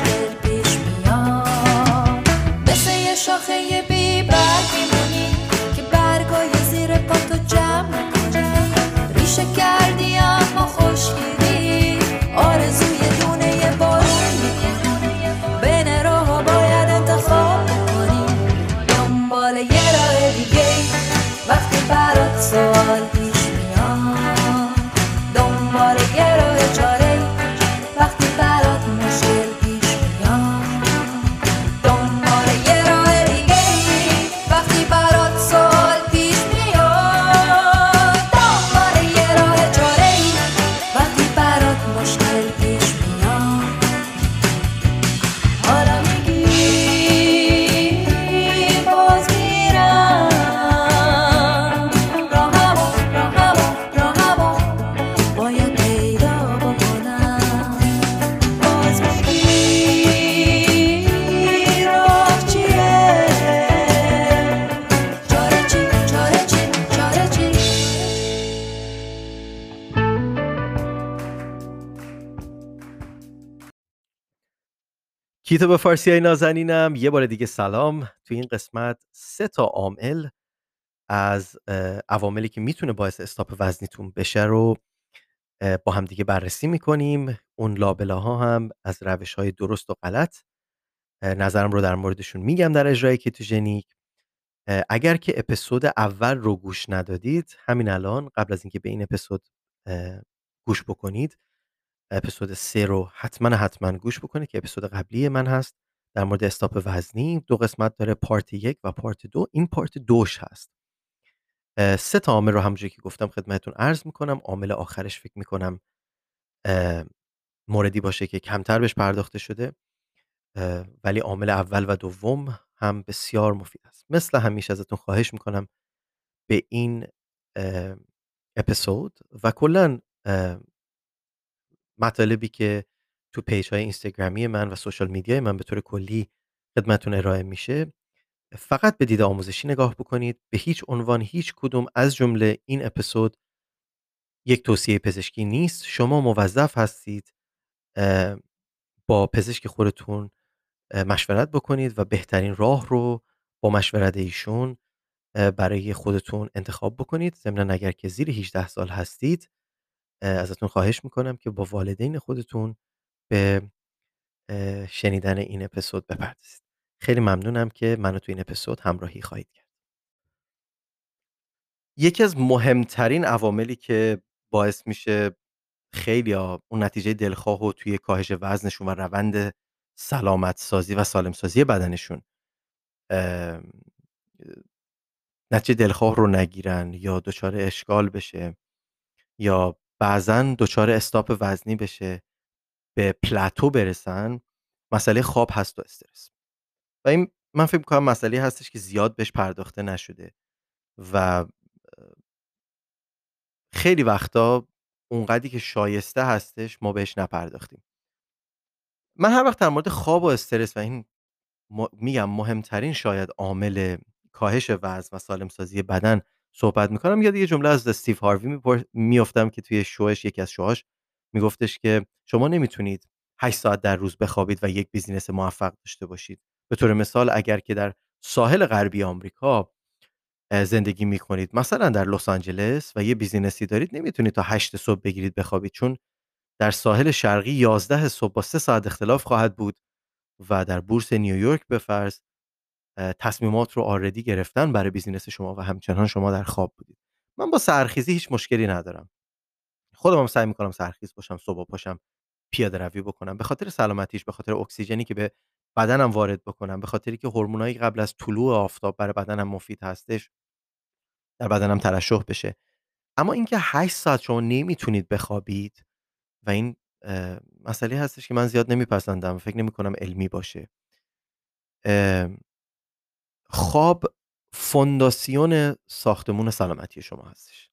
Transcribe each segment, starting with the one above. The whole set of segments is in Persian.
برات کیتو به فارسی های نازنینم؟ یه بار دیگه سلام. تو این قسمت سه تا عامل از عواملی که می‌تونه باعث stop وزنیتون بشه رو با هم دیگه بررسی می‌کنیم. اون لابلاها هم از روش های درست و غلط نظرم رو در موردشون میگم در اجرای کیتوژنیک. اه، اگر که اپیزود اول رو گوش ندادید همین الان قبل از اینکه به این اپیزود گوش بکنید اپیزود سه رو حتما حتما گوش بکنید که اپیزود قبلی من هست. در مورد استاپ وزنی دو قسمت داره پارت یک و پارت دو. این پارت دوش هست. سه تا عامل رو همونجوری که گفتم خدمتتون عرض می‌کنم. عامل آخرش فکر می‌کنم موردی باشه که کمتر بهش پرداخته شده. ولی عامل اول و دوم هم بسیار مفید است. مثل همیشه ازتون خواهش می‌کنم به این اپیزود و کلا مطالبی که تو page های اینستاگرامی من و social media ی من به طور کلی خدمتون ارائه میشه فقط به دید آموزشی نگاه بکنید. به هیچ عنوان هیچ کدوم از جمله این اپیزود یک توصیه پزشکی نیست. شما موظف هستید با پزشک خودتون مشورت بکنید و بهترین راه رو با مشورت ایشون برای خودتون انتخاب بکنید. ضمن اگر که زیر 18 سال هستید ازتون خواهش می‌کنم که با والدین خودتون به شنیدن این اپیزود بپردازید. خیلی ممنونم که منو تو این اپیزود همراهی خواهید کرد. یکی از مهمترین عواملی که باعث میشه خیلی اون نتیجه دلخواه و توی کاهش وزنشون و روند سلامت سازی و سالم سازی بدنشون نتیجه دلخواه رو نگیرن یا دچار اشکال بشه یا بعضا دچار استاپ وزنی بشه به پلاتو برسن مسئله خواب هست و استرس. و این من فکر می‌کنم مسئله هستش که زیاد بهش پرداخته نشده و خیلی وقتا اونقدری که شایسته هستش ما بهش نپرداختیم. من هر وقت در مورد خواب و استرس و این میگم مهمترین شاید عامل کاهش وزن و سالم سازی بدن صحبت می‌کنم. یاد یه جمله از استیو هاروی میافتم که توی شوش یکی از شوهاش میگفتش که شما نمی‌تونید 8 ساعت در روز بخوابید و یک بیزینس موفق داشته باشید. به طور مثال اگر که در ساحل غربی آمریکا زندگی می‌کنید مثلا در لس آنجلس و یه business ی دارید نمی‌تونید تا 8 صبح بگیرید بخوابید. چون در ساحل شرقی 11 صبح با 3 ساعت اختلاف خواهد بود و در بورس نیویورک یه تصمیمات رو already گرفتن برای business شما و همچنان شما در خواب بودید. من با سحرخیزی هیچ مشکلی ندارم. خودم هم سعی می‌کنم سحرخیز باشم صبح پاشم پیاده روی بکنم. به خاطر سلامتیش به خاطر اکسیژنی که به بدنم وارد بکنم به خاطری که هورمونایی قبل از طلوع آفتاب برای بدنم مفید هستش در بدنم ترشح بشه. اما اینکه 8 ساعت شما نمی‌تونید بخوابید و این مسئله هستش که من زیاد نمیپسندم فکر نمی‌کنم علمی باشه. خواب فونداسیون ساختمون سلامتی شما هستش.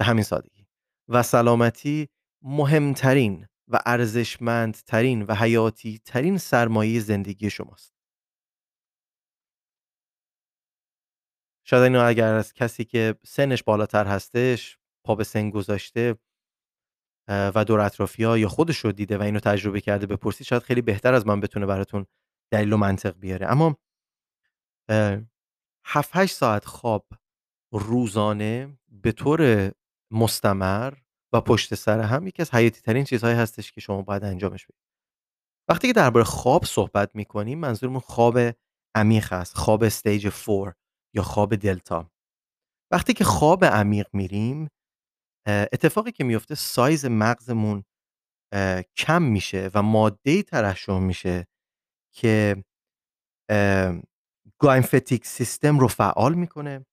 به همین سادگی. و سلامتی مهمترین و ارزشمندترین و حیاتی ترین سرمایه زندگی شماست. شاید اینو اگر از کسی که سنش بالاتر هستش پا به سن گذاشته و دور اطرافیا یا خودش رو دیده و اینو تجربه کرده بپرسید شاید خیلی بهتر از من بتونه براتون دلیل و منطق بیاره. اما 7 8 ساعت خواب روزانه به طور مستمر و پشت سر هم یکی از حیاتی ترین چیزهایی هستش که شما باید انجامش بدید وقتی که درباره خواب صحبت می‌کنیم منظورمون خواب عمیق هست خواب استیج 4 یا خواب دلتا. وقتی که خواب عمیق میریم اتفاقی که میفته سایز مغزمون کم میشه و ماده ترشح میشه که گاینفتیک سیستم رو فعال می‌کنه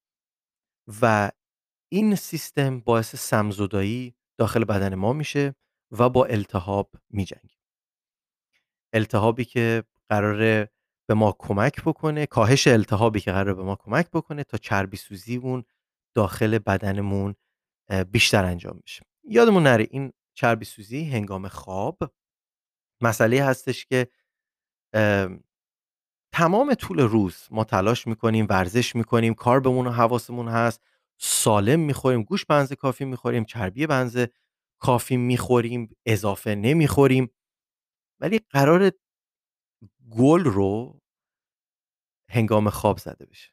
و این سیستم باعث سمزدایی داخل بدن ما میشه و با التهاب میجنگه التهابی که قراره به ما کمک بکنه کاهش التهابی که قراره به ما کمک بکنه تا چربی سوزیمون داخل بدنمون بیشتر انجام بشه. یادمون نره این چربی سوزی هنگام خواب مسئله هستش که تمام طول روز ما تلاش می‌کنیم ورزش می‌کنیم کار بمون و حواسمون هست سالم می‌خوریم گوش بنز کافی می‌خوریم چربی بنز کافی می‌خوریم اضافه نمی‌خوریم. ولی قرار گل رو هنگام خواب زده بشه.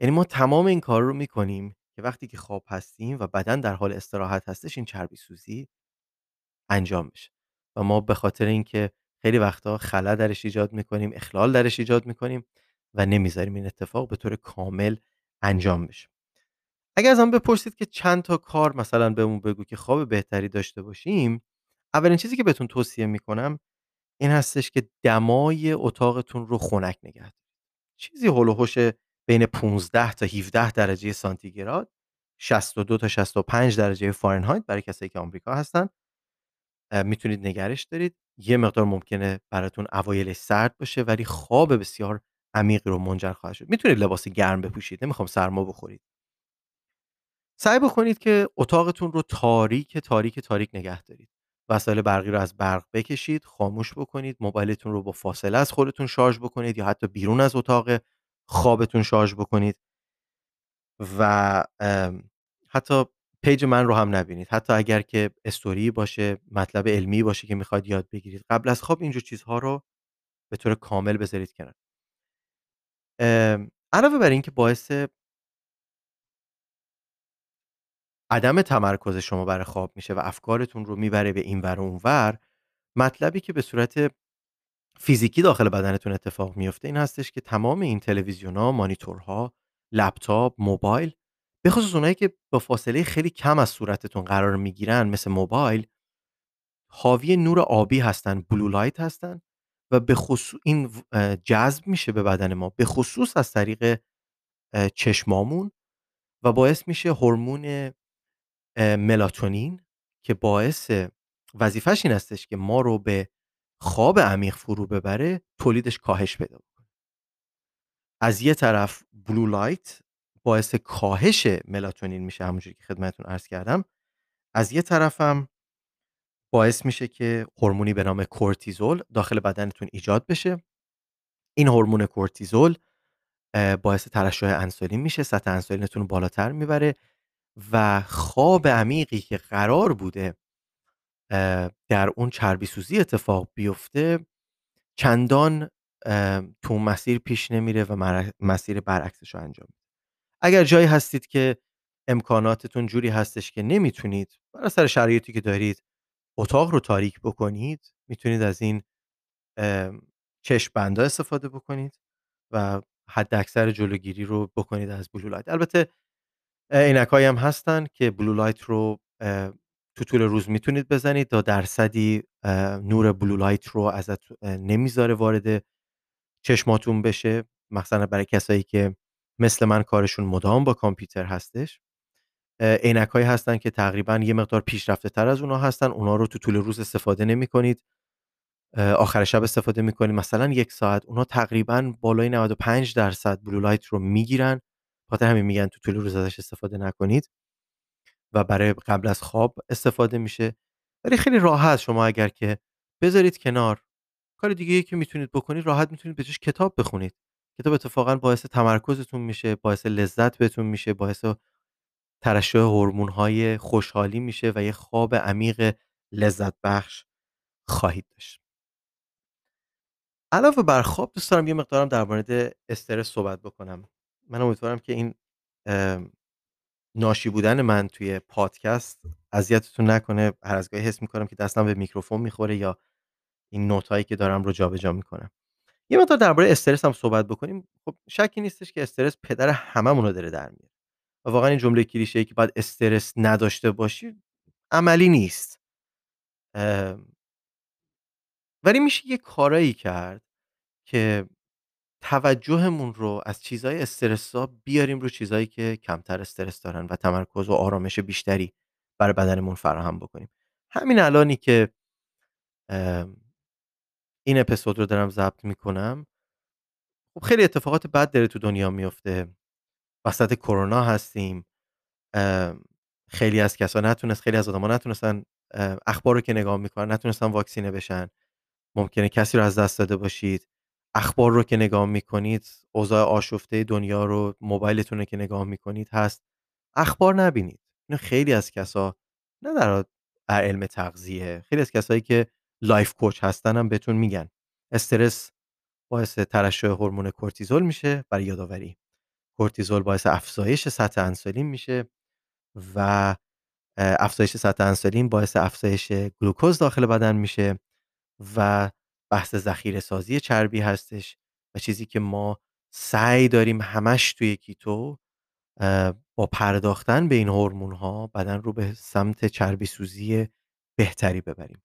یعنی ما تمام این کار رو می‌کنیم که وقتی که خواب هستیم و بدن در حال استراحت هستش این چربی سوزی انجام بشه. و ما به خاطر اینکه خیلی وقتا خلا درش ایجاد می‌کنیم اخلال درش ایجاد می‌کنیم و نمی‌ذاریم این اتفاق به طور کامل انجام بشه اگر از من بپرسید که چند تا کار مثلا بهمون بگو که خواب بهتری داشته باشیم اولین چیزی که بهتون توصیه می‌کنم این هستش که دمای اتاقتون رو خنک نگه. چیزی هول بین 15 تا 17 درجه سانتیگراد 62 تا 65 درجه فارنهایت برای کسایی که آمریکا هستن می‌تونید نگرش دارید یه مقدار ممکنه براتون اوایلش سرد باشه ولی خواب بسیار عمیقی رو منجر خواهد شد. می‌تونید لباس گرم بپوشید نمی‌خوام سرما بخورید. سعی بکنید که اتاقتون رو تاریک تاریک تاریک نگه دارید. وسایل برقی رو از برق بکشید خاموش بکنید موبایلتون رو با فاصله از خودتون شارژ بکنید یا حتی بیرون از اتاق خوابتون شارژ بکنید و حتی page من رو هم نبینید. حتی اگر که استوری باشه مطلب علمی باشه که می‌خواید یاد بگیرید. قبل از خواب اینجور چیزها رو به طور کامل بذارید کنار. علاوه بر اینکه باعث عدم تمرکز شما برای خواب میشه و افکارتون رو می‌بره به این ور و اون ور مطلبی که به صورت فیزیکی داخل بدنتون اتفاق میفته این هستش که تمام این تلویزیون‌ها، مانیتورها، لپتاپ، موبایل به خصوص اونایی که با فاصله خیلی کم از صورتتون قرار می‌گیرن مثل موبایل حاوی نور آبی هستن بلو لایت هستن و به خصوص این جذب میشه به بدن ما. به خصوص از طریق چشمامون و باعث میشه هورمون ملاتونین که باعث وظیفش این هستش که ما رو به خواب عمیق فرو ببره تولیدش کاهش پیدا بکنه. از یه طرف blue light باعث کاهش ملاتونین میشه همونجوری که خدمتتون عرض کردم. از یه طرفم باعث میشه که هورمونی به نام کورتیزول داخل بدنتون ایجاد بشه. این هورمون کورتیزول باعث ترشح انسولین میشه سطح انسولینتون بالاتر می‌بره و خواب عمیقی که قرار بوده در اون چربی سوزی اتفاق بیفته چندان تو مسیر پیش نمیره و مسیر برعکسش رو انجام اگر جایی هستید که امکاناتتون جوری هستش که نمی‌تونید بر اثر شرایطی که دارید اتاق رو تاریک بکنید می‌تونید از این چشم بندا استفاده بکنید و حد اکثر جلوگیری رو بکنید از blue light. البته عینک هم هستن که blue light رو تو طول روز می‌تونید بزنید تا درصدی نور blue light رو ازت نمی‌ذاره وارد چشماتون بشه مثلا برای کسایی که مثل من کارشون مدام با کامپیوتر هستش. عینک‌هایی هستن که تقریبا یه مقدار پیشرفته‌تر از اونها هستن. اونا رو تو طول روز استفاده نمی‌کنید. آخر شب استفاده می‌کنید. مثلا یک ساعت اونا تقریبا بالای 95 درصد بلو لایت رو می‌گیرن. خاطر همین میگن تو طول روز ازش استفاده نکنید. و برای قبل از خواب استفاده میشه. ولی خیلی راحت شما اگر که بذارید کنار. کار دیگه که می‌تونید بکنید راحت می‌تونید بهش کتاب بخونید. کتاب اتفاقا باعث تمرکزتون میشه باعث لذت بهتون میشه باعث ترشح های خوشحالی میشه و یه خواب عمیق لذت بخش خواهید داشت. علاوه بر خواب دوست دارم یه مقدارم در مورد استرس صحبت بکنم. من امیدوارم که این ناشی بودن من توی پادکست اذیتتون نکنه. هر از گاهی حس می‌کنم که دستم به میکروفون می‌خوره یا این نوت هایی که دارم رو جابجا می‌کنم. یه مقدار درباره استرس هم صحبت بکنیم. خب شکی نیستش که استرس پدر هممون رو داره در میاره. و واقعا این جمله کلیشه که باید استرس نداشته باشی عملی نیست. ولی میشه یه کارایی کرد که توجهمون رو از چیزهای استرسا بیاریم رو چیزهایی که کمتر استرس دارن و تمرکز و آرامش بیشتری برای بدنمون فراهم بکنیم. همین الانی که این اپیزود رو دارم ضبط می‌کنم. خب خیلی اتفاقات بد داره تو دنیا میفته وسط کرونا هستیم. خیلی از کسا نتونست خیلی از آدما نتونستن اخبار رو که نگاه می‌کنن نتونستن واکسینه بشن. ممکنه کسی رو از دست داده باشید. اخبار رو که نگاه می‌کنید اوضاع آشفته دنیا رو موبایلتون رو که نگاه می‌کنید هست. اخبار نبینید. اینو خیلی از کسا نه در علم تغذیه. خیلی از کسایی که life coach هستن هم بهتون میگن. استرس باعث ترشح هورمون کورتیزول میشه برای یادآوری. کورتیزول باعث افزایش سطح انسولین میشه و افزایش سطح انسولین باعث افزایش گلوکوز داخل بدن میشه و بحث ذخیره سازی چربی هستش و چیزی که ما سعی داریم همش توی keto با پرداختن به این هورمون ها بدن رو به سمت چربی سوزی بهتری ببریم.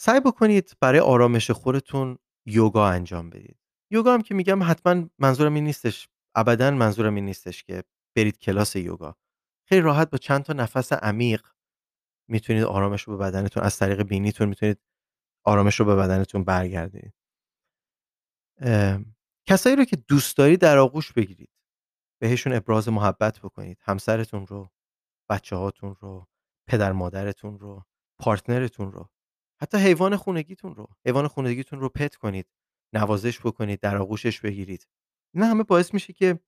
سعی بکنید برای آرامش خودتون یوگا انجام بدید. یوگا هم که میگم حتما منظورم این نیستش ابدا منظورم این نیستش که برید کلاس یوگا. خیلی راحت با چند تا نفس عمیق می‌تونید آرامش رو به بدنتون از طریق بینیتون می‌تونید آرامش رو به بدنتون برگردید کسایی رو که دوست دارید در آغوش بگیرید. بهشون ابراز محبت بکنید. همسرتون رو بچه هاتون رو پدر مادرتون رو پارتنرتون رو. حتی حیوان خونگیتون رو. حیوان خونگیتون رو پت کنید نوازش بکنید در آغوشش بگیرید. این همه باعث میشه که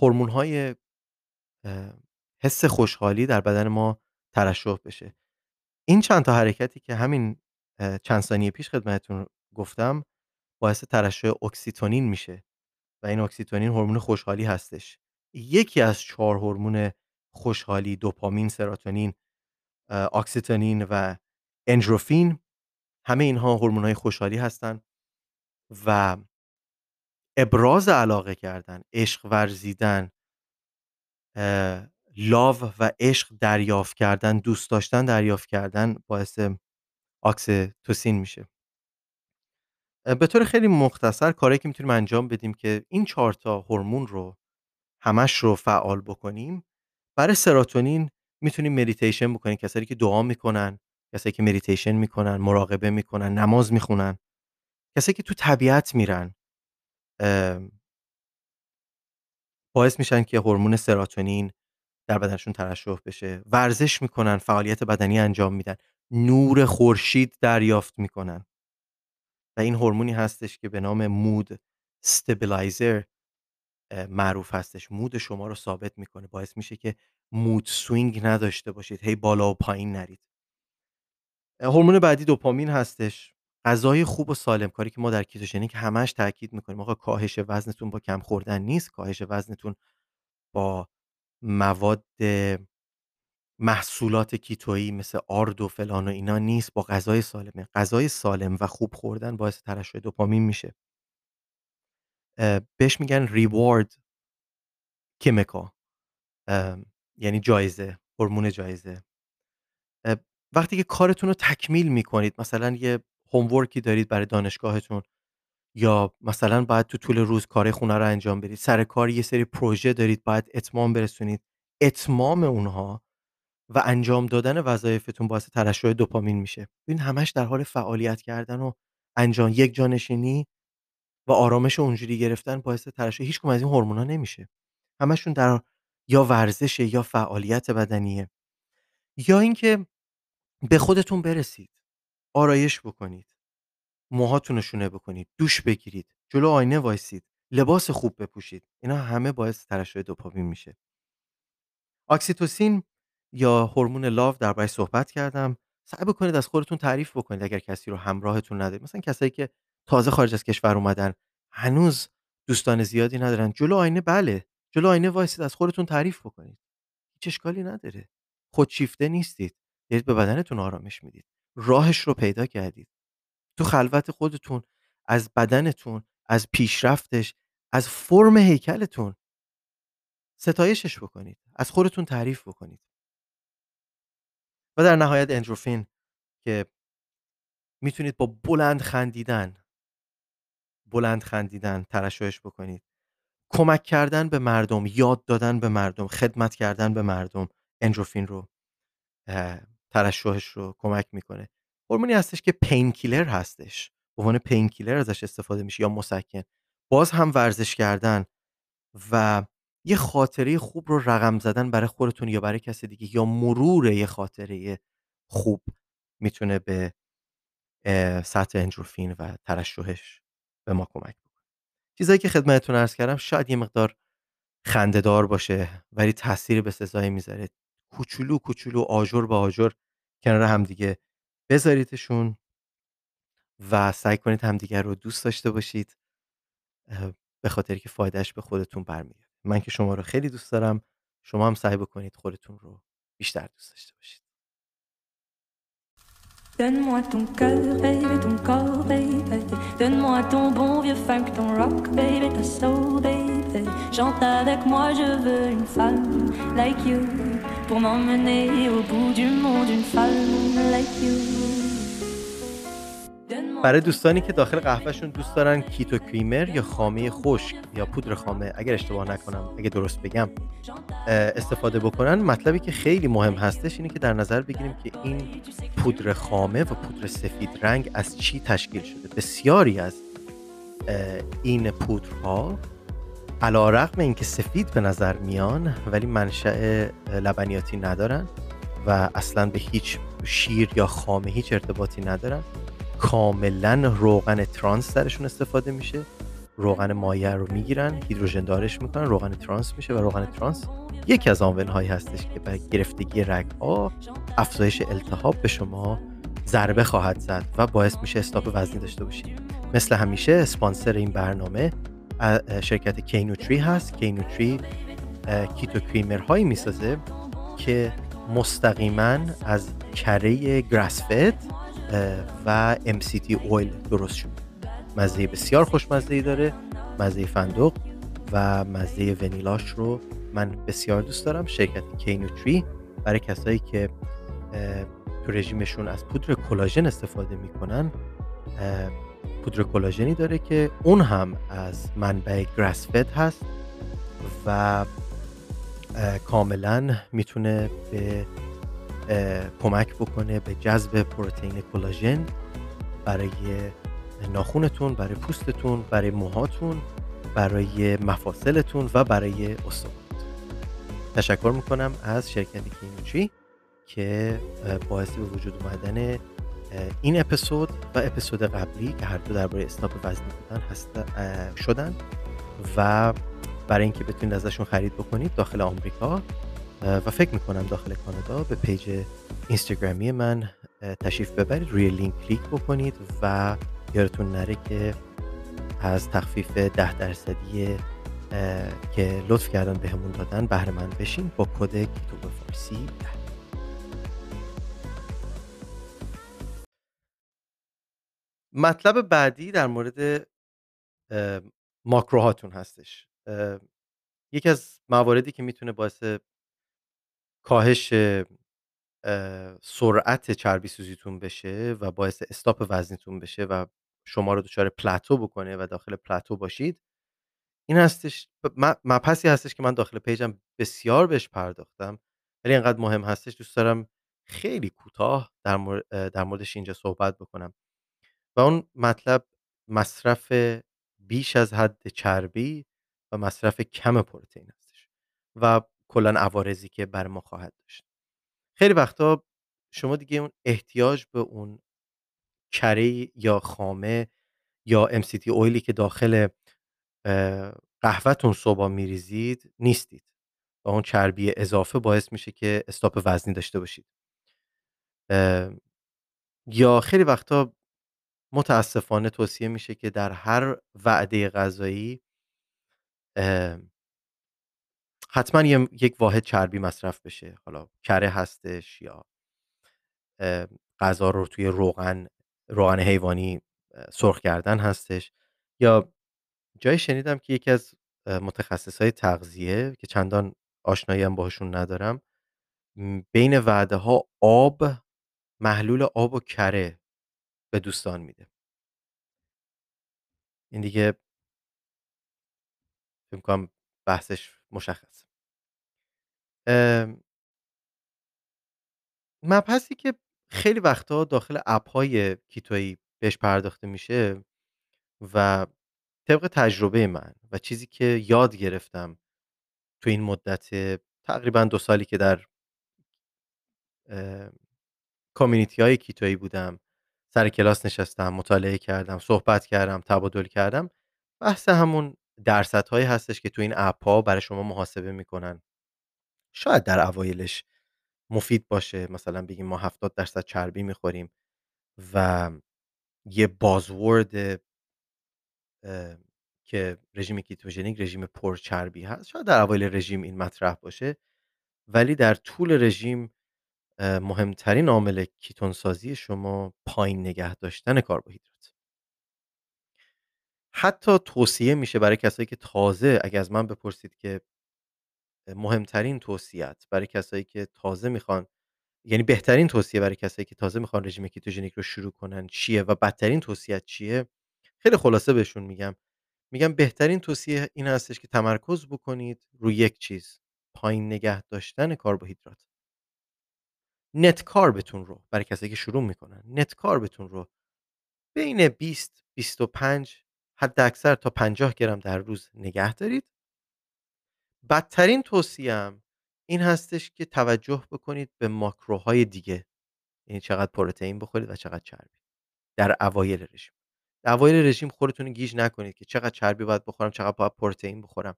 هورمون های حس خوشحالی در بدن ما ترشح بشه. این چند تا حرکتی که همین چند ثانیه پیش خدمتتون گفتم باعث ترشح اکسیتوسین میشه و این اکسیتوسین هورمون خوشحالی هستش. یکی از چهار هورمون خوشحالی دوپامین سروتونین اکسیتوسین و اندورفین همه اینها هورمون‌های خوشحالی هستند و ابراز علاقه کردن عشق ورزیدن love و عشق دریافت کردن دوست داشتن دریافت کردن باعث اکسیتوسین میشه. به طور خیلی مختصر کاری که می‌تونیم انجام بدیم که این چهار تا هورمون رو همش رو فعال بکنیم برای سروتونین می‌تونیم مدیتیشن بکنیم کسایی که دعا می‌کنن کسایی که مدیتیشن می‌کنن مراقبه می‌کنن نماز می‌خونن. کسایی که تو طبیعت میرن باعث میشن که هورمون سروتونین در بدنشون ترشح بشه. ورزش می‌کنن فعالیت بدنی انجام میدن. نور خورشید دریافت می‌کنن. و این هورمونی هستش که به نام mood stabilizer معروف هستش. mood شما رو ثابت می‌کنه. باعث میشه که mood swing نداشته باشید هی بالا و پایین نرید. هورمون بعدی دوپامین هستش. غذای خوب و سالم کاری که ما در ketogenic همش تاکید می‌کنیم. آقا کاهش وزنتون با کم خوردن نیست. کاهش وزنتون با مواد محصولات کیتویی مثل آرد و فلان و اینا نیست. با غذای سالمه. غذای سالم و خوب خوردن باعث ترشح دوپامین میشه. بهش میگن ریوارد کیمیکال یعنی جایزه هورمون جایزه. وقتی که کارتون رو تکمیل می‌کنید مثلا یه هومورکی دارید برای دانشگاهتون یا مثلا باید تو طول روز کار خونه رو انجام بدید سر کار یه سری پروژه دارید باید اتمام برسونید اتمام اونها و انجام دادن وظایفتون باعث ترشح دوپامین میشه. این همش در حال فعالیت کردن و انجام یک جانشینی و آرامش اونجوری گرفتن باعث ترشح هیچ از این هورمونا نمیشه. همشون در یا ورزش یا فعالیت بدنیه. یا اینکه به خودتون برسید آرایش بکنید موهاتون شونه بکنید دوش بگیرید جلو آینه وایسید لباس خوب بپوشید اینا همه باعث ترشح دوپامین میشه. اکسیتوسین یا هورمون love دربارش صحبت کردم. سعی بکنید از خودتون تعریف بکنید اگر کسی رو همراهتون ندارید. مثلا کسایی که تازه خارج از کشور اومدن هنوز دوستان زیادی ندارن. جلو آینه بله. جلو آینه وایسید از خودتون تعریف بکنید. هیچ اشکالی نداره. خودشیفته نیستید. دارید به بدنتون آرامش می‌دید. راهش رو پیدا کردید. تو خلوت خودتون از بدنتون از پیشرفتش از فرم هیکلتون ستایشش بکنید. از خودتون تعریف بکنید. و در نهایت اندروفین که می‌تونید با بلند خندیدن بلند خندیدن ترشحش بکنید. کمک کردن به مردم یاد دادن به مردم خدمت کردن به مردم اندروفین رو ترشحش رو کمک می‌کنه. هورمونی هستش که پین کیلر هستش. به عنوان پین کیلر ازش استفاده میشه یا مسکن. باز هم ورزش کردن و یه خاطره خوب رو رقم زدن برای خودتون یا برای کسی دیگه یا مرور یه خاطره خوب می‌تونه به سطح اندروفین و ترشحش به ما کمک چیزایی که خدمتتون عرض کردم شاید یه مقدار خندهدار باشه ولی تاثیر به سزایی می‌ذاره. کوچولو کوچولو آجر به آجر کنار همدیگه بذاریدشون و سعی کنید همدیگه رو دوست داشته باشید به خاطر که فایدهش به خودتون برمیاد من که شما رو خیلی دوست دارم شما هم سعی بکنید خودتون رو بیشتر دوست داشته باشید. Donne-moi ton cœur, baby, ton corps, baby. Donne-moi ton bon vieux funk, ton rock, baby, ta soul, baby. Chante avec moi, je veux une femme like you. Pour m'emmener au bout du monde, une femme like you. برای دوستانی که داخل قهوهشون دوست دارن کیتو کریمر یا خامه خشک یا پودر خامه اگر اشتباه نکنم اگه درست بگم استفاده بکنن. مطلبی که خیلی مهم هستش اینه که در نظر بگیریم که این پودر خامه و پودر سفید رنگ از چی تشکیل شده. بسیاری از این پودرها علا رقم اینکه سفید به نظر میان ولی منشأ لبنیاتی ندارن و اصلا به هیچ شیر یا خامه هیچ ارتباطی ندارن. کاملا روغن ترانس درشون استفاده میشه. روغن مایع رو می‌گیرن هیدروژن دارش می‌کنن روغن ترانس میشه و روغن ترانس یکی از عامل هایی هستش که به گرفتگی رگ ها افزایش التهاب به شما ضربه خواهد زد و باعث میشه استاپ وزنی داشته باشید. مثل همیشه اسپانسر این برنامه شرکت کینوتری هست. کینوتری کیتو کریمر هایی می‌سازه که مستقیما از کره گراسفت و MCT اویل درست شد. مزه بسیار خوشمزه ای داره مزه فندق و مزه ونیلاش رو من بسیار دوست دارم. شرکت کینوتری برای کسایی که تو رژیمشون از پودر کلاژن استفاده می‌کنن پودر کلاژنی داره که اون هم از منبع گراسفد هست و کاملا می‌تونه به کمک بکنه به جذب پروتئین کلاژن برای ناخونتون برای پوستتون برای موهاتون برای مفاصلتون و برای استخوانتون تشکر می‌کنم از شرکت کینوچی که باعث به وجود اومدن این اپیزود و اپیزود قبلی که هر دو درباره stop وزنی بودن هست شدن و برای اینکه بتونید ازشون خرید بکنید داخل آمریکا و فکر می‌کنم داخل کانادا به page اینستاگرامی من تشریف ببرید روی لینک کلیک بکنید و یادتون نره که از تخفیف ده درصدی که لطف کردن بهمون به دادن بهره من بشین با کد کتاب فارسی مطلب بعدی در مورد ماکروهاتون هستش. یکی از مواردی که می‌تونه باعث کاهش سرعت چربی سوزیتون بشه و باعث استاپ وزنیتون بشه و شما رو دچار پلاتو بکنه و داخل پلاتو باشید این هستش م مبحثی هستش که من داخل پیجم بسیار بهش پرداختم ولی اینقدر مهم هستش دوست دارم خیلی کوتاه در مورد در موردش اینجا صحبت بکنم. و اون مطلب مصرف بیش از حد چربی و مصرف کم پروتئین هستش. و کلا عوارضی که بر ما خواهد داشت. خیلی وقتا شما دیگه اون احتیاج به اون کره یا خامه یا MCT اویلی که داخل قهوهتون صبح میریزید نیستید و اون چربی اضافه باعث میشه که استاپ وزنی داشته باشید. یا خیلی وقتا متاسفانه توصیه میشه که در هر وعده غذایی حتما یک واحد چربی مصرف بشه. حالا کره هستش یا غذا رو توی روغن روغن حیوانی سرخ کردن هستش. یا جایی شنیدم که یکی از متخصص های تغذیه که چندان آشنایی هم باهاشون ندارم بین وعده ها آب محلول آب و کره به دوستان میده. این دیگه فکر بحثش مشخص مبحثی که خیلی وقتا داخل اپ های کیتویی بهش پرداخته میشه و طبق تجربه من و چیزی که یاد گرفتم تو این مدت تقریبا دو سالی که در کامیونیتی های کیتویی بودم سر کلاس نشستم مطالعه کردم صحبت کردم تبادل کردم بحث همون درصدهایی هستش که تو این app ها برای شما محاسبه می‌کنن. شاید در اوایلش مفید باشه مثلا بگیم ما 70 درصد چربی می‌خوریم و یه buzzword که رژیم ketogenic رژیم پرچربی هست. شاید در اوایل رژیم این مطرح باشه ولی در طول رژیم مهمترین عامل کیتون سازی شما پایین نگه داشتن کربوهیدرات. حتی توصیه میشه برای کسایی که تازه اگه از من بپرسید که مهمترین توصیت برای کسایی که تازه می‌خوان یعنی بهترین توصیه برای کسایی که تازه می‌خوان رژیم کیتوژنیک رو شروع کنن چیه و بدترین توصیت چیه؟ خیلی خلاصه بهشون میگم. میگم بهترین توصیه این هستش که تمرکز بکنید روی یک چیز پایین نگه داشتن کربوهیدرات. نت کاربتون رو برای کسایی که شروع می‌کنن نت کاربتون رو بین 20 25 حد اکثر تا 50 گرم در روز نگه دارید. بدترین توصیم این هستش که توجه بکنید به ماکروهای دیگه. یعنی چقدر پروتئین بخورید و چقدر چربی. در اوایل رژیم. در اوایل رژیم خودتون گیج نکنید که چقدر چربی باید بخورم چقدر باید پروتئین بخورم.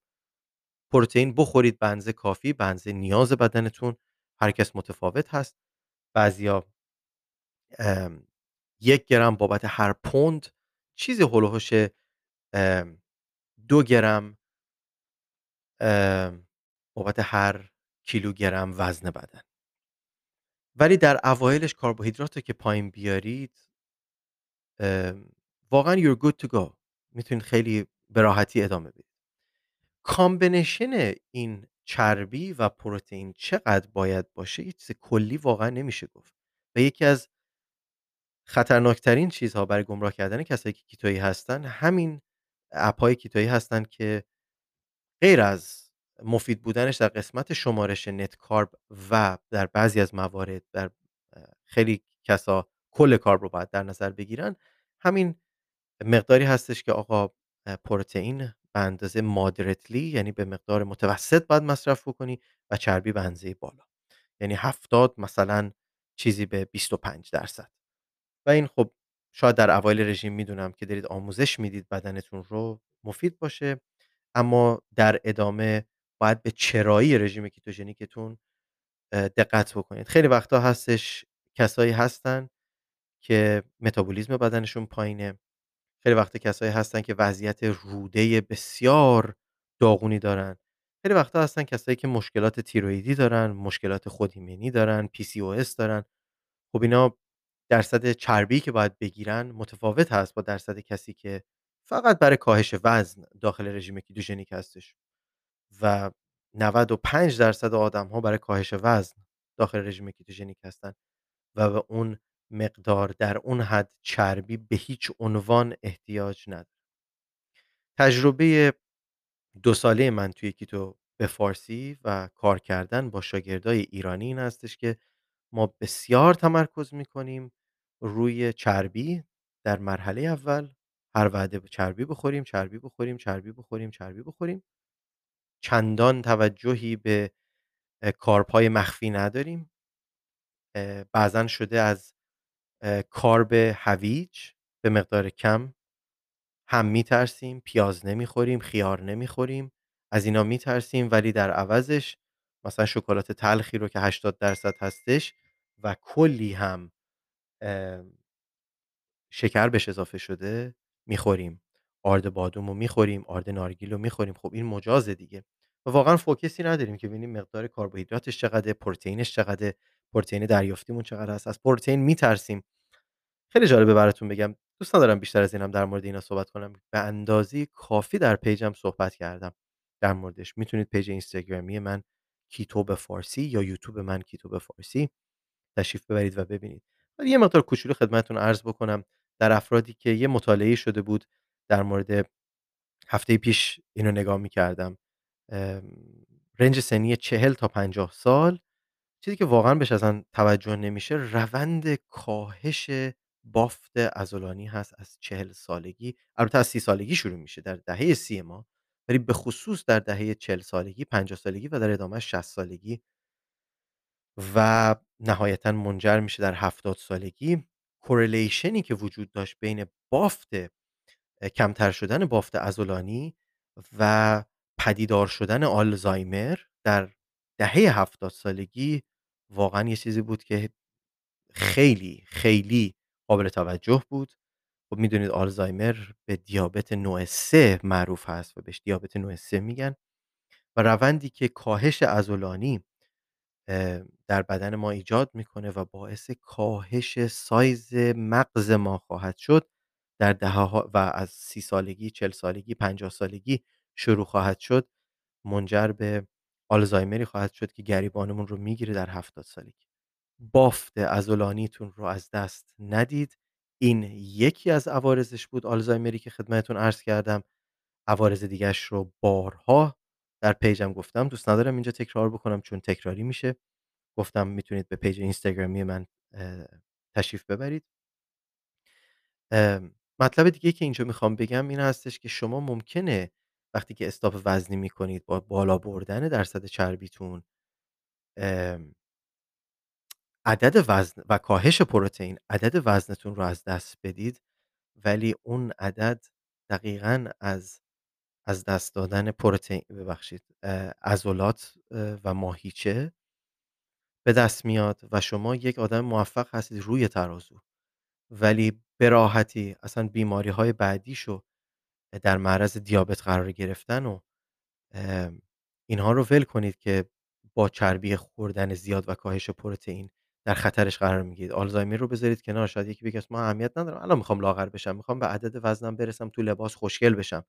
پروتئین بخورید بنزه کافی بنزه نیاز بدنتون. هر کس متفاوت هست. بعضیا یک گرم بابت هر پوند چیزی هلوهوش دو گرم بابت هر کیلوگرم وزن بدن. ولی در اوایلش کربوهیدرات که پایین بیارید واقعا you're good to go. می‌تونید خیلی به راحتی ادامه بدید. combination این چربی و پروتئین چقدر باید باشه؟ یه چیز کلی واقعا نمیشه گفت. و یکی از خطرناکترین چیزها برای گمراه کردن کسایی که کیتویی هستن همین اپای کیتویی هستن که غیر از مفید بودنش در قسمت شمارش net carb و در بعضی از موارد در خیلی کسا کل carb رو باید در نظر بگیرن همین مقداری هستش که آقا پروتئین به اندازه مادرتلی یعنی به مقدار متوسط باید مصرف بکنی و چربی به اندازه بالا. یعنی 70 مثلا چیزی به 25 درصد. و این خب شاید در اوایل رژیم می‌دونم که دارید آموزش می‌دید بدنتون رو مفید باشه. اما در ادامه باید به چرایی رژیم کیتوژنیکتون دقت بکنید. خیلی وقتا هستش کسایی هستن که متابولیسم بدنشون پایینه. خیلی وقتا کسایی هستن که وضعیت روده بسیار داغونی دارن. خیلی وقتا هستن کسایی که مشکلات تیرویدی دارن مشکلات خودایمنی دارن PCOS دارن. خب اینا درصد چربی که باید بگیرن متفاوت هست با درصد کسی که فقط برای کاهش وزن داخل رژیم کیتوژنیک هستش و 95 درصد آدم ها برای کاهش وزن داخل رژیم کیتوژنیک هستن و به اون مقدار در اون حد چربی به هیچ عنوان احتیاج نداره. تجربه 2 ساله من توی کیتو به فارسی و کار کردن با شاگردای ایرانی این هستش که ما بسیار تمرکز می‌کنیم روی چربی در مرحله اول هر وعده چربی بخوریم، چربی بخوریم، چربی بخوریم، چربی بخوریم. چندان توجهی به کارب‌های مخفی نداریم. بعضا شده از کارب هویج به مقدار کم هم میترسیم، پیاز نمی‌خوریم، خیار نمی‌خوریم، از اینا میترسیم ولی در عوضش مثلا شکلات تلخی رو که 80 درصد هستش و کلی هم شکر بهش اضافه شده می‌خوریم. آرد بادوم رو می‌خوریم، آرد نارگیل رو می‌خوریم. خب این مجازه دیگه و واقعا focus ی نداریم که ببینیم مقدار کربوهیدراتش چقدره، پروتئینش چقدره، پروتئین دریافتیمون چقدر هست. از پروتئین میترسیم. خیلی جالبه براتون بگم. دوست ندارم بیشتر از اینم در مورد اینا صحبت کنم. به اندازه کافی در پیجم صحبت کردم در موردش. می‌تونید پیج اینستاگرامی من کیتو به فارسی یا یوتیوب من کیتو به فارسی تشریف ببرید و ببینید. ولی یه مقدار کوچولو خدمتتون عرض بکنم در افرادی که یه مطالعه شده بود در مورد هفته پیش اینو نگاه می‌کردم رنج سنی 40 تا 50 سال چیزی که واقعا بهش اصلا توجه نمیشه روند کاهش بافت عضلانی هست از 40 سالگی البته از 30 سالگی شروع میشه در دهه سی ما ولی به خصوص در دهه 40 سالگی 50 سالگی و در ادامه 60 سالگی و نهایتا منجر میشه در 70 سالگی. کورلیشنی که وجود داشت بین بافت کمتر شدن بافت عضلانی و پدیدار شدن آلزایمر در دهه 70 سالگی واقعا یه چیزی بود که خیلی خیلی قابل توجه بود. خب می‌دونید آلزایمر به دیابت نوع 3 معروف هست و بهش دیابت نوع 3 میگن. و روندی که کاهش عضلانی در بدن ما ایجاد می‌کنه و باعث کاهش سایز مغز ما خواهد شد. در دهه و از سی سالگی، چل سالگی، پنجاه سالگی شروع خواهد شد. منجر به آلزایمری خواهد شد که گریبانمون رو می‌گیره در هفتاد سالگی. بافت ازولانیتون رو از دست ندید. این یکی از عوارضش بود آلزایمری که خدمتتون عرض کردم. عوارض دیگرش رو بارها در پیجم گفتم. دوست ندارم اینجا تکرار بکنم چون تکراری میشه. گفتم می‌تونید به پیج اینستاگرامی من تشریف ببرید. مطلب دیگه که اینجا می‌خوام بگم این هستش که شما ممکنه وقتی که stop وزنی می‌کنید با بالا بردن درصد چربیتون عدد وزن و کاهش پروتئین عدد وزنتون رو از دست بدید ولی اون عدد دقیقا از از دست دادن پروتئین ببخشید عضلات و ماهیچه به دست میاد و شما یک آدم موفق هستید روی ترازو. ولی به راحتی اصلا های بعدیشو در معرض دیابت قرار گرفتن و اینها رو ول کنید که با چربی خوردن زیاد و کاهش پروتئین در خطرش قرار می‌گیرید. آلزایمر رو بذارید کنار. شاید یکی بگه ما اهمیت ندارم. الان می‌خوام لاغر بشم. می‌خوام به عدد وزنم برسم تو لباس خوشگل بشم.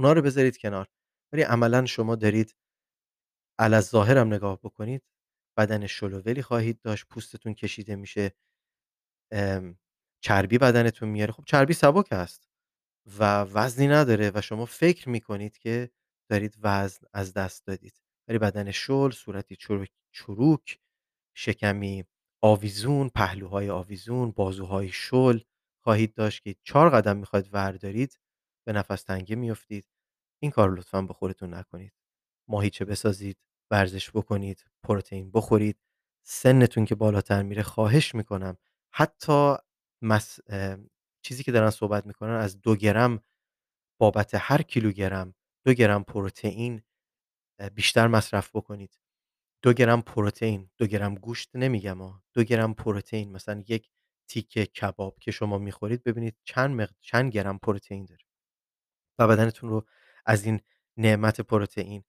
اونا رو بذارید کنار. ولی عملا شما دارید علی ظاهرم نگاه بکنید بدن شلوولی خواهید داشت پوستتون کشیده میشه چربی بدنتون میاره. خب چربی سبک است و وزنی نداره و شما فکر می‌کنید که دارید وزن از دست دادید. ولی بدن شل صورتی چروک, چروک شکمی آویزون پهلوهای آویزون بازوهای شل خواهید داشت که چهار قدم می‌خواید وردارید به نفس تنگی میفتید این کار لطفا به خودتون نکنید. ماهیچه بسازید ورزش بکنید پروتئین بخورید. سنتون که بالاتر میره خواهش می‌کنم. حتی مس... چیزی که دارن صحبت می‌کنن از دو گرم بابت هر کیلوگرم دو گرم پروتئین بیشتر مصرف بکنید. دو گرم پروتئین دو گرم گوشت نمیگم ها دو گرم پروتئین مثلا یک تیکه کباب که شما می‌خورید ببینید چند, مقد... چند گرم پروتئین داره. و بدنتون رو از این نعمت پروتئین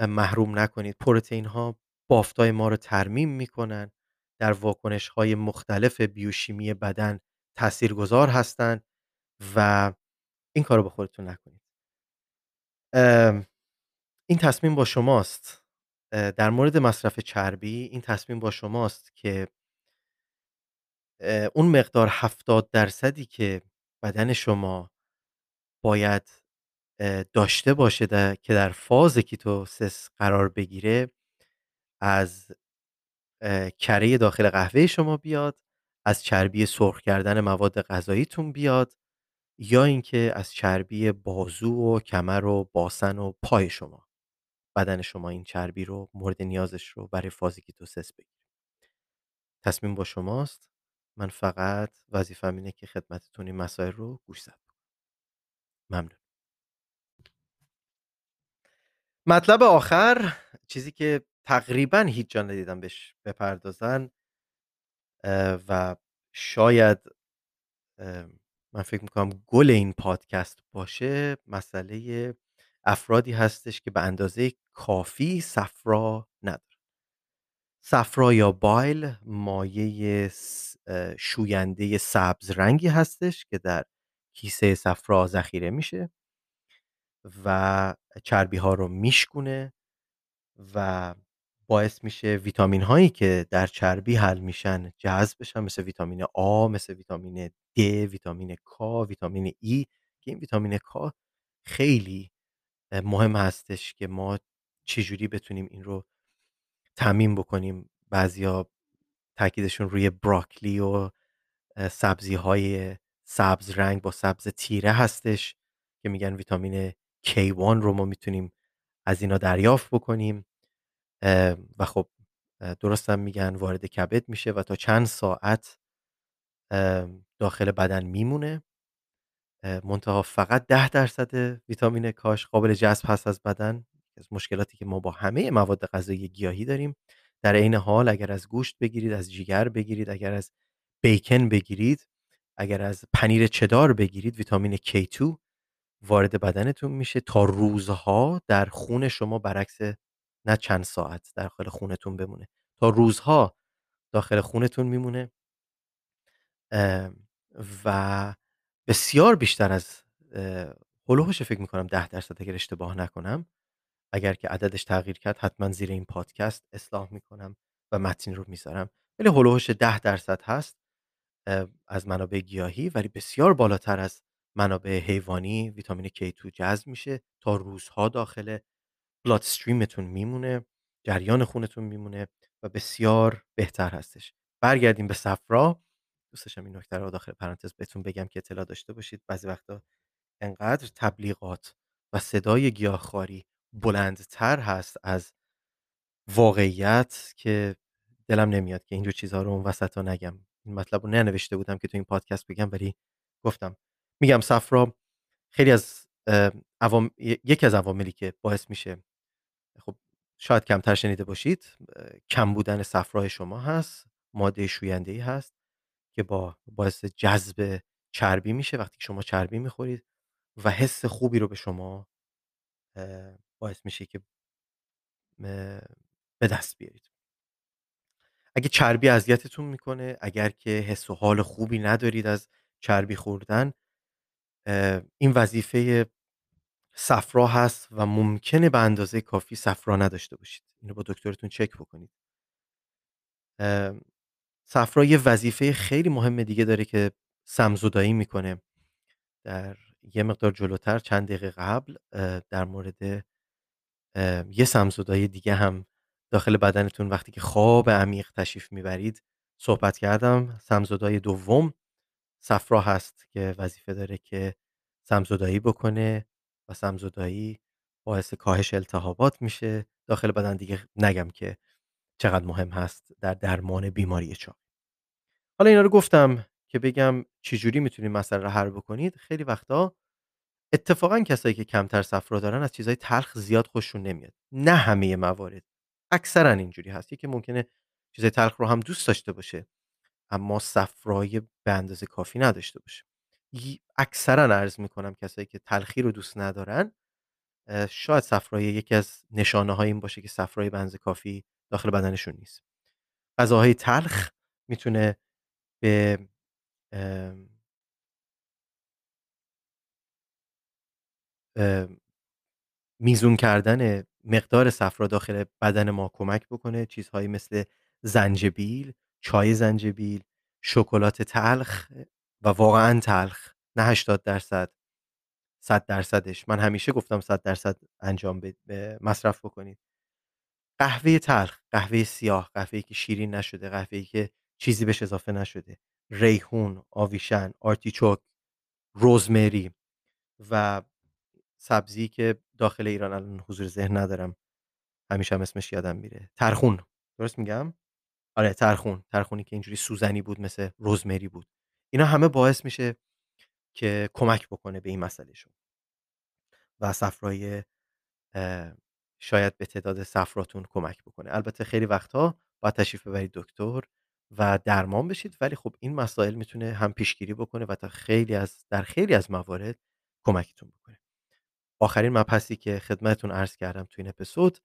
محروم نکنید. پروتئین ها بافتای ما رو ترمیم می‌کنن در واکنش های مختلف بیوشیمی بدن تاثیرگذار هستند و این کار رو به خودتون نکنید. این تصمیم با شماست. در مورد مصرف چربی این تصمیم با شماست که اون مقدار 70 درصدی که بدن شما باید داشته باشه در که در فاز کیتوسس قرار بگیره از کره داخل قهوه شما بیاد از چربی سرخ کردن مواد غذاییتون بیاد یا اینکه از چربی بازو و کمر و باسن و پای شما. بدن شما این چربی رو مورد نیازش رو برای فاز ketosis بگیره. تصمیم با شماست. من فقط وظیفم اینه که خدمتتون این مسائل رو گوش ممنون. مطلب آخر چیزی که تقریبا هیچ جا ندیدم بهش بپردازن و شاید من فکر می‌کنم گل این پادکست باشه مسئله افرادی هستش که به اندازه کافی صفرا نداره صفرا یا بایل مایه شوینده سبز رنگی هستش که در کیسه صفرا ذخیره میشه و چربی ها رو میشکونه و باعث میشه ویتامین هایی که در چربی حل میشن جذب بشن مثل ویتامین آ مثل ویتامین د ویتامین K ویتامین ای که این ویتامین K خیلی مهم هستش که ما چجوری بتونیم این رو تعمین بکنیم. بعضیا تاکیدشون روی براکلی و سبزی های سبز رنگ با سبز تیره هستش که میگن ویتامین K1 رو ما می‌تونیم از اینا دریافت بکنیم. و خب درستم میگن وارد کبد میشه و تا چند ساعت داخل بدن میمونه. منتها فقط ده درصد ویتامین کاش قابل جذب هست از بدن. از مشکلاتی که ما با همه مواد غذایی گیاهی داریم. در عین حال اگر از گوشت بگیرید از جیگر بگیرید اگر از بیکن بگیرید اگر از پنیر چدار بگیرید ویتامین K2 وارد بدنتون میشه تا روزها در خون شما برعکس نه چند ساعت داخل خونتون بمونه. تا روزها داخل خونتون میمونه و بسیار بیشتر از هلوهاش فکر می‌کنم ده درصد اگر اشتباه نکنم. اگر که عددش تغییر کرد حتما زیر این پادکست اصلاح می‌کنم و متن رو می‌ذارم. ولی هلوهاش ده درصد هست. از منابع گیاهی ولی بسیار بالاتر از منابع حیوانی ویتامین K2 جذب میشه تا روزها داخل بلاد استریمتون میمونه جریان خونتون میمونه و بسیار بهتر هستش. برگردیم به صفرا. دوستشم این نکته رو داخل پرانتز بهتون بگم که اطلاع داشته باشید. بعضی وقتا انقدر تبلیغات و صدای گیاهخواری بلندتر هست از واقعیت که دلم نمیاد که اینجور چیزها رو اون وسط نگم. این مطلب رو ننوشته بودم که تو این پادکست بگم ولی گفتم. میگم صفرا خیلی از عوام... یکی از عواملی که باعث میشه خب شاید کمتر شنیده باشید کم بودن صفرای شما هست ماده شوینده ای هست که با باعث جذب چربی میشه وقتی شما چربی می‌خورید و حس خوبی رو به شما باعث میشه که به دست بیارید. اگه چربی اذیتتون می‌کنه اگر که حس و حال خوبی ندارید از چربی خوردن این وظیفه صفرا هست و ممکنه به اندازه کافی صفرا نداشته باشید. اینو با دکترتون چک بکنید. صفرا یه وظیفه خیلی مهم دیگه داره که سمزدایی می‌کنه. در یه مقدار جلوتر چند دقیقه قبل در مورد یه سمزدایی دیگه هم داخل بدنتون وقتی که خواب عمیق تشریف می‌برید صحبت کردم سمزدای دوم صفرا هست که وظیفه داره که سمزدایی بکنه و سمزدایی باعث کاهش التهابات میشه. داخل بدن دیگه نگم که چقدر مهم هست در درمان بیماری چاق حالا اینا رو گفتم که بگم چجوری می‌تونید مسئله رو حل بکنید. خیلی وقتا اتفاقا کسایی که کمتر صفرا دارن از چیزهای تلخ زیاد خوششون نمیاد. نه همه موارد. اکثرا اینجوری هست. که ممکنه چیزای تلخ رو هم دوست داشته باشه اما صفرای به اندازه کافی نداشته باشه. اکثرا عرض می‌کنم کسایی که تلخی رو دوست ندارن شاید صفرای یکی از نشانه های این باشه که صفرای اندازه کافی داخل بدنشون نیست. غذاهای تلخ می‌تونه به میزون کردن مقدار صفرا داخل بدن ما کمک بکنه. چیزهایی مثل زنجبیل چای زنجبیل شکلات تلخ و واقعا تلخ. نه 80 درصد 100 درصدش. من همیشه گفتم 100 درصد انجام مصرف بکنید. قهوه تلخ قهوه سیاه قهوه‌ای که شیرین نشده قهوه‌ای که چیزی بهش اضافه نشده. ریحون آویشن آرتیچوک روزمری و سبزی که داخل ایران الان حضور ذهن ندارم همیشه هم اسمش یادم میره. ترخون. درست میگم؟ آره ترخون. ترخونی که اینجوری سوزنی بود مثل روزمری بود. اینا همه باعث میشه که کمک بکنه به این مسئله شون و صفرای شاید به تعداد صفراتون کمک بکنه. البته خیلی وقتها باید تشریف ببرید دکتر و درمان بشید ولی خب این مسائل می‌تونه هم پیشگیری بکنه و تا خیلی از در خیلی از موارد کمکتون بکنه. آخرین مبحثی که خدمتتون عرض کردم تو این اپیزود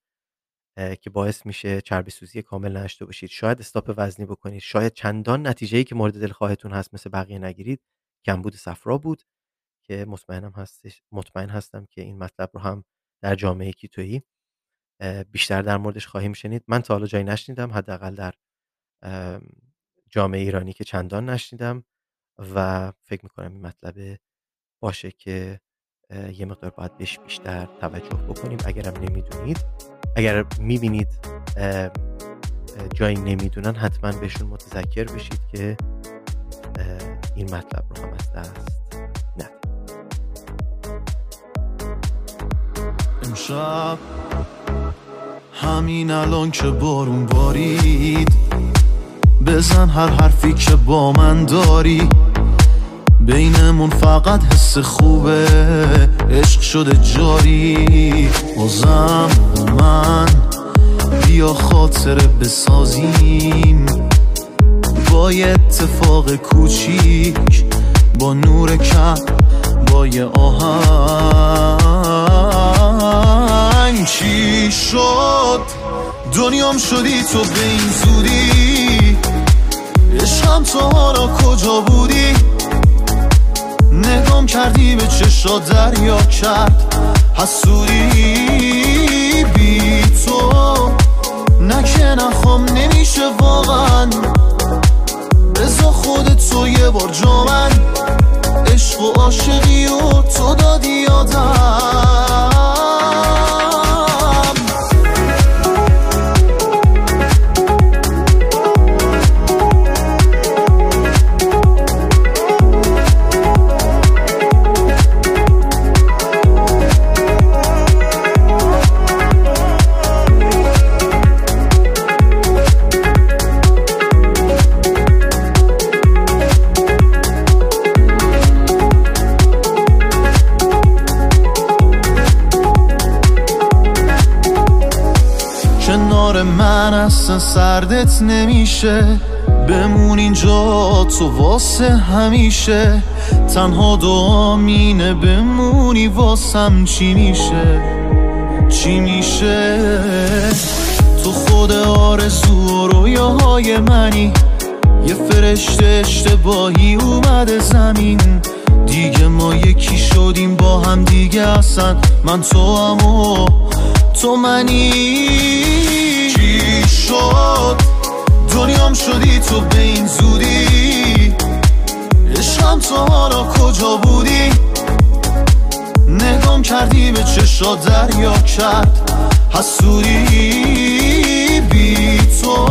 که باعث میشه چربی سوزی کامل نشته باشید. شاید استاپ وزنی بکنید. شاید چندان نتیجه که مورد دلخواهتون هست مثل بقیه نگیرید کمبود صفرا بود که مطمئنم هستش مطمئن هستم که این مطلب رو هم در جامعه کیتویی بیشتر در موردش خواهیم شنید. من تا حالا جایی نشنیدم حداقل در جامعه ایرانی که چندان نشنیدم و فکر می‌کنم این مطلب باشه که یه مقدار باید بهش بیشتر توجه بکنیم. اگرم نمی‌دونید اگر می‌بینید جایی نمی‌دونن حتما بهشون متذکر بشید که این مطلب رو هم از دست نه امشب همین الان که بارون بارید بزن هر حرفی که با من داری. بینمون فقط حس خوبه. عشق شده جاری. بازم من. بیا خاطره بسازیم. با یه اتفاق کوچیک. با نور کم با یه آهنگ. چی شد؟ دنیام شدی تو به این زودی. عشقم تو کجا بودی؟ نگام کردی به چشا دریا کرد. حسودی بی تو. نکه نخوام نمیشه واقعا. بزا خودت تو یه بار جا من. عشق و عاشقی و تو دادی یادم سردت نمیشه. بمون اینجا تو واسه همیشه. تنها دعا مینه بمونی واسم چی میشه؟ چی میشه؟ تو خود آرزو و رویاهای منی. یه فرشته اشتباهی اومده زمین. دیگه ما یکی شدیم با هم دیگه اصلا. من تو هم و تو منی. شد. دنیام شدی تو به این زودی. عشقم تو حالا کجا بودی؟ نگام کردی به چشا دریا کرد. حسودی بی تو.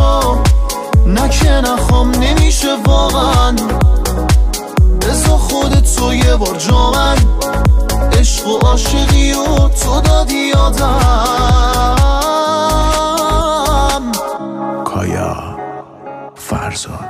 نکه نخوام نمیشه واقعا. بزا خودت تو یه بار جا من. عشق و عاشقی و تو دادی یادم arzu.